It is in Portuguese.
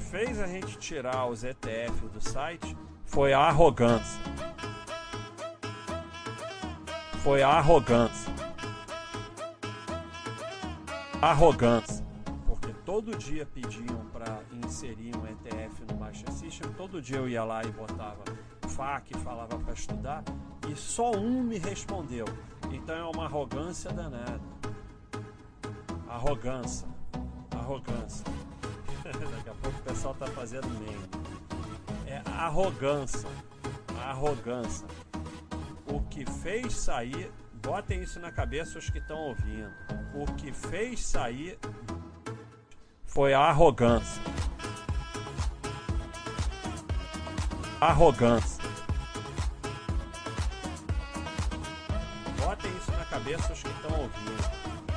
fez a gente tirar os ETF do site foi a arrogância. Foi a arrogância. Arrogância. Porque todo dia pediam para inserir um ETF no Master System, todo dia eu ia lá e botava FAQ, falava para estudar, e só um me respondeu. Então é uma arrogância danada. Arrogância. Arrogância. Daqui a pouco o pessoal tá fazendo meme. É arrogância. Arrogância. O que fez sair, botem isso na cabeça os que estão ouvindo. O que fez sair foi a arrogância. Arrogância. Botem isso na cabeça os que estão ouvindo.